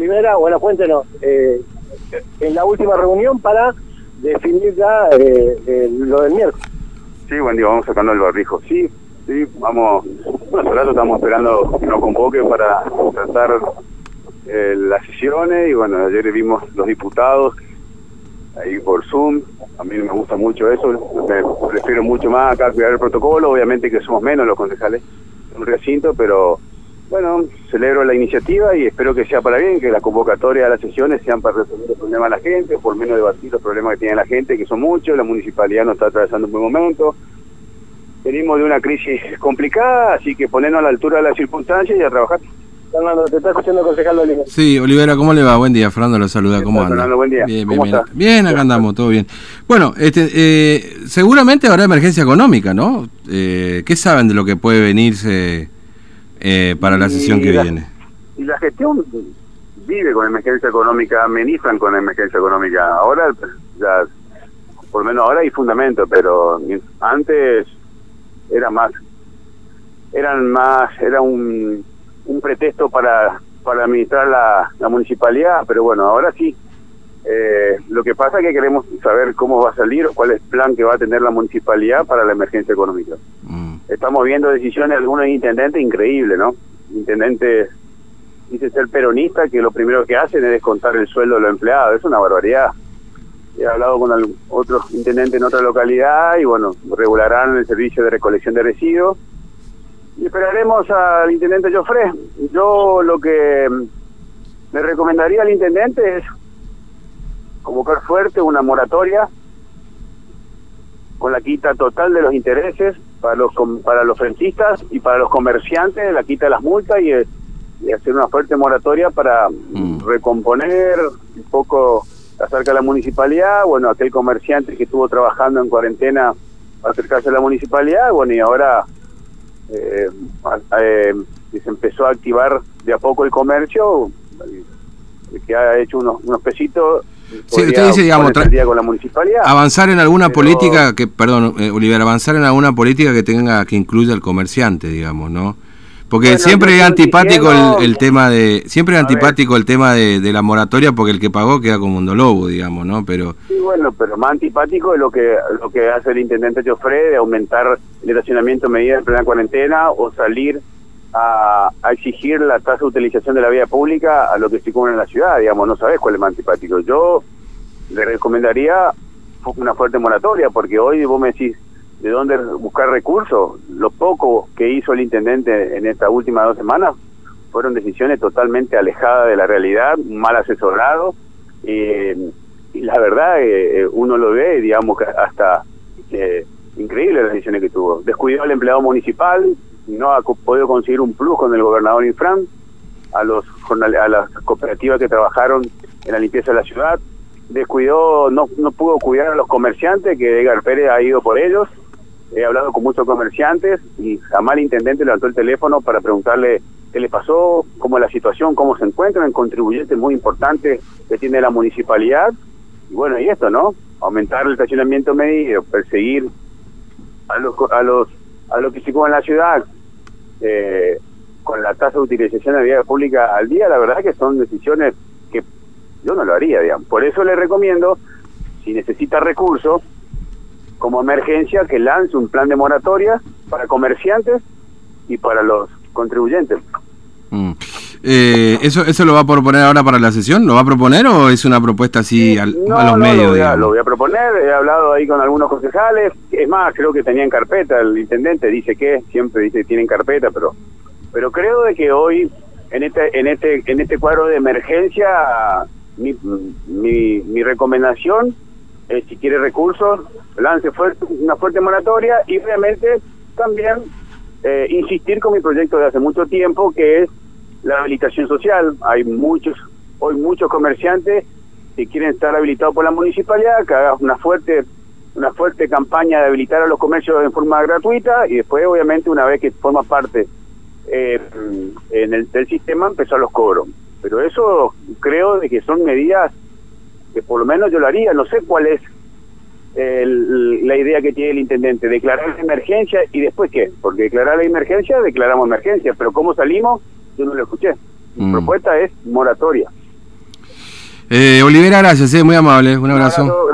Rivera, buena fuente, no. Eh, en la última reunión para definir ya eh, eh, lo del miércoles. Sí, buen día, vamos sacando el barrijo. Sí, sí, vamos, bueno, rato estamos esperando que nos convoque para tratar eh, las sesiones y bueno, ayer vimos los diputados ahí por Zoom, a mí me gusta mucho eso, me prefiero mucho más acá cuidar el protocolo, obviamente que somos menos los concejales en un recinto, pero bueno, celebro la iniciativa y espero que sea para bien, que la convocatoria de las sesiones sean para resolver los problemas de la gente, por menos debatir los problemas que tiene la gente, que son muchos, la municipalidad no está atravesando un buen momento. Venimos de una crisis complicada, así que ponernos a la altura de las circunstancias y a trabajar. Fernando, te está escuchando concejal Olivera. Sí, Olivera, ¿cómo le va? Buen día, Fernando lo saluda, ¿cómo anda? Fernando, buen día. Bien, ¿Cómo bien, bien. está? Bien, acá andamos, todo bien. Bueno, este, eh, seguramente habrá emergencia económica, ¿no? Eh, ¿Qué saben de lo que puede venirse eh, para la sesión que la- viene? Y la gestión vive con emergencia económica, amenizan con emergencia económica. Ahora, ya, por lo menos ahora hay fundamento, pero antes era más, eran más, era un, un pretexto para, para administrar la, la municipalidad, pero bueno, ahora sí. Eh, lo que pasa es que queremos saber cómo va a salir o cuál es el plan que va a tener la municipalidad para la emergencia económica estamos viendo decisiones de algunos intendentes increíbles, ¿no? Intendentes, dice ser peronista, que lo primero que hacen es descontar el sueldo de los empleados. Es una barbaridad. He hablado con otros intendentes en otra localidad y, bueno, regularán el servicio de recolección de residuos. Y esperaremos al intendente Joffre. Yo lo que le recomendaría al intendente es convocar fuerte una moratoria con la quita total de los intereses para los para los frentistas y para los comerciantes, la quita de las multas y, eh, y hacer una fuerte moratoria para Mm. recomponer un poco acerca de la municipalidad, bueno, aquel comerciante que estuvo trabajando en cuarentena para acercarse a la municipalidad, bueno, y ahora eh, eh, se empezó a activar de a poco el comercio, el que ha hecho unos, unos pesitos, usted podría dice, digamos, con la municipalidad. Avanzar en alguna Pero- política que, perdón, eh, Olivera, avanzar en alguna política que tenga, que incluya al comerciante, digamos, ¿no? Porque Bueno, siempre es antipático diciendo- el, el tema de, siempre es antipático el tema de, de la moratoria porque el que pagó queda como un lobo, digamos, ¿no? Pero Sí, bueno, pero más antipático es lo que lo que hace el intendente Joffre de aumentar el estacionamiento en medida en plena cuarentena o salir a, exigir la tasa de utilización de la vía pública a lo que se cubre en la ciudad, digamos, no sabes cuál es más antipático. Yo le recomendaría una fuerte moratoria, porque hoy vos me decís de dónde buscar recursos. Lo poco que hizo el intendente en estas últimas dos semanas fueron decisiones totalmente alejadas de la realidad, mal asesorado. y la verdad, eh, eh, uno lo ve, digamos, hasta eh, increíble las decisiones que tuvo. Descuidó al empleado municipal, no ha podido conseguir un plus con el gobernador Infran, a los a las cooperativas que trabajaron en la limpieza de la ciudad, descuidó, no, no pudo cuidar a los comerciantes, que Edgar Pérez ha ido por ellos, he hablado con muchos comerciantes y jamás el intendente levantó el teléfono para preguntarle qué le pasó, cómo es la situación, cómo se encuentran, contribuyentes muy importantes que tiene la municipalidad. Y bueno, y esto, ¿no? Aumentar el estacionamiento medido, perseguir a los a los a lo que se en la ciudad eh, con la tasa de utilización de vía pública al día, la verdad que son decisiones que yo no lo haría, digamos. Por eso le recomiendo, si necesita recursos, como emergencia, que lance un plan de moratoria para comerciantes y para los contribuyentes. mm. Eh, ¿eso, ¿Eso lo va a proponer ahora para la sesión? ¿Lo va a proponer o es una propuesta así al- No, a los no, medios, lo voy, a, lo voy a proponer, he hablado ahí con algunos concejales, es más, creo que tenía en carpeta, el intendente dice que, siempre dice que tiene en carpeta, pero pero creo de que hoy, en este en este en este cuadro de emergencia, mi, mi, mi recomendación es, si quiere recursos, lance fuerte, una fuerte moratoria y obviamente también eh, insistir con mi proyecto de hace mucho tiempo, que es la habilitación social. Hay muchos, hoy muchos comerciantes que quieren estar habilitados por la municipalidad, que haga una fuerte una fuerte campaña de habilitar a los comercios en forma gratuita y después obviamente una vez que forma parte eh, en el del sistema empezar los cobros. Pero eso creo de que son medidas que por lo menos yo lo haría, no sé cuál es el- la idea que tiene el intendente, declarar la emergencia y después qué, porque declarar la emergencia, declaramos emergencia, pero cómo salimos, yo no lo escuché. Mi Mm. propuesta es moratoria. Eh, Olivera, gracias, eh, muy amable. Un abrazo. abrazo,